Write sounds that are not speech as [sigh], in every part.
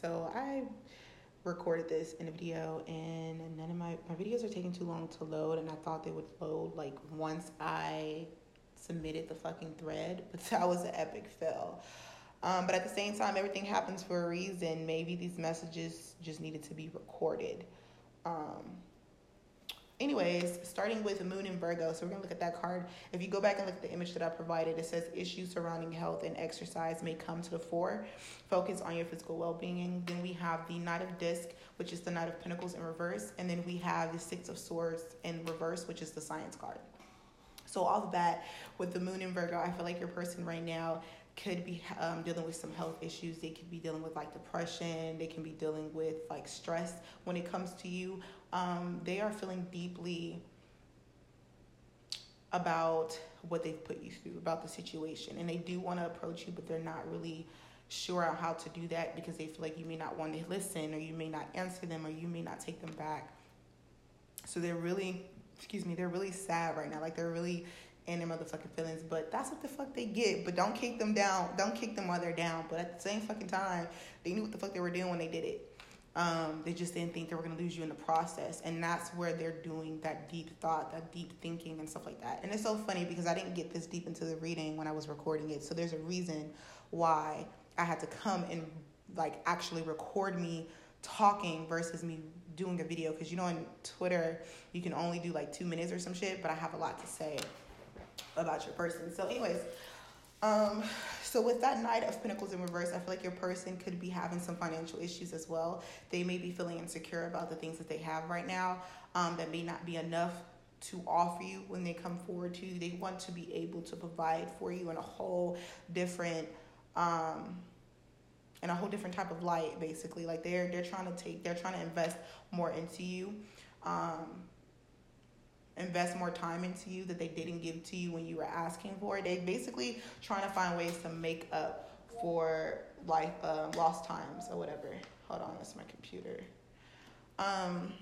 So I recorded this in a video and none of my, my videos are taking too long to load and I thought they would load like once I submitted the fucking thread, [laughs] but that was an epic fail. Um, but at the same time, everything happens for a reason. Maybe these messages just needed to be recorded. Um, anyways, starting with the Moon and Virgo. So we're gonna look at that card. If you go back and look at the image that I provided, it says issues surrounding health and exercise may come to the fore. Focus on your physical well-being. Then we have the Knight of Disc, which is the Knight of Pentacles in reverse, and then we have the Six of Swords in reverse, which is the Science card. So all of that with the Moon and Virgo, I feel like your person right now could be um, dealing with some health issues. They could be dealing with like depression. They can be dealing with like stress when it comes to you. Um, they are feeling deeply about what they've put you through, about the situation. And they do want to approach you, but they're not really sure how to do that because they feel like you may not want to listen or you may not answer them or you may not take them back. So they're really, excuse me, they're really sad right now. Like they're really and their motherfucking feelings. But that's what the fuck they get. But don't kick them down. Don't kick them while they're down. But at the same fucking time, they knew what the fuck they were doing when they did it. Um, they just didn't think they were gonna lose you in the process, and that's where they're doing that deep thought, that deep thinking, and stuff like that. And it's so funny because I didn't get this deep into the reading when I was recording it, so there's a reason why I had to come and like actually record me talking versus me doing a video because you know on Twitter you can only do like two minutes or some shit, but I have a lot to say about your person. So, anyways, um, so with that Knight of Pentacles in reverse, I feel like your person could be having some financial issues as well. They may be feeling insecure about the things that they have right now um, that may not be enough to offer you when they come forward to you. They want to be able to provide for you in a whole different um in a whole different type of light basically. Like they're they're trying to take they're trying to invest more into you. Um invest more time into you that they didn't give to you when you were asking for it. They basically trying to find ways to make up for like uh, lost times or whatever. Hold on, that's my computer. Um.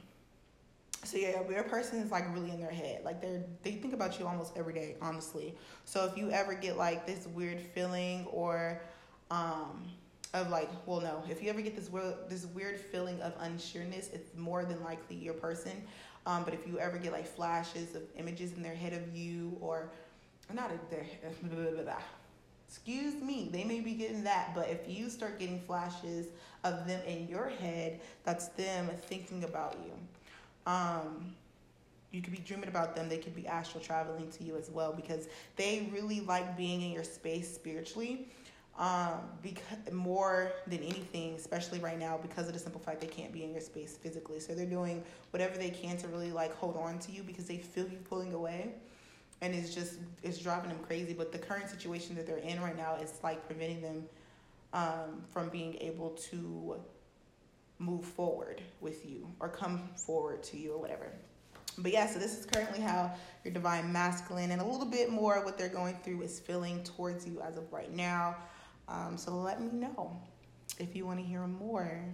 So yeah, your person is like really in their head. Like they're they think about you almost every day, honestly. So if you ever get like this weird feeling or um of like, well, no, if you ever get this weird this weird feeling of unsureness, it's more than likely your person um, but if you ever get like flashes of images in their head of you, or not blah, blah, blah, excuse me, they may be getting that. But if you start getting flashes of them in your head, that's them thinking about you. Um, you could be dreaming about them. They could be astral traveling to you as well because they really like being in your space spiritually um, because more than anything, especially right now, because of the simple fact they can't be in your space physically. So they're doing whatever they can to really like hold on to you because they feel you pulling away, and it's just it's driving them crazy. But the current situation that they're in right now is like preventing them um, from being able to move forward with you or come forward to you or whatever. But yeah, so this is currently how your divine masculine and a little bit more what they're going through is feeling towards you as of right now. Um, so let me know if you want to hear more.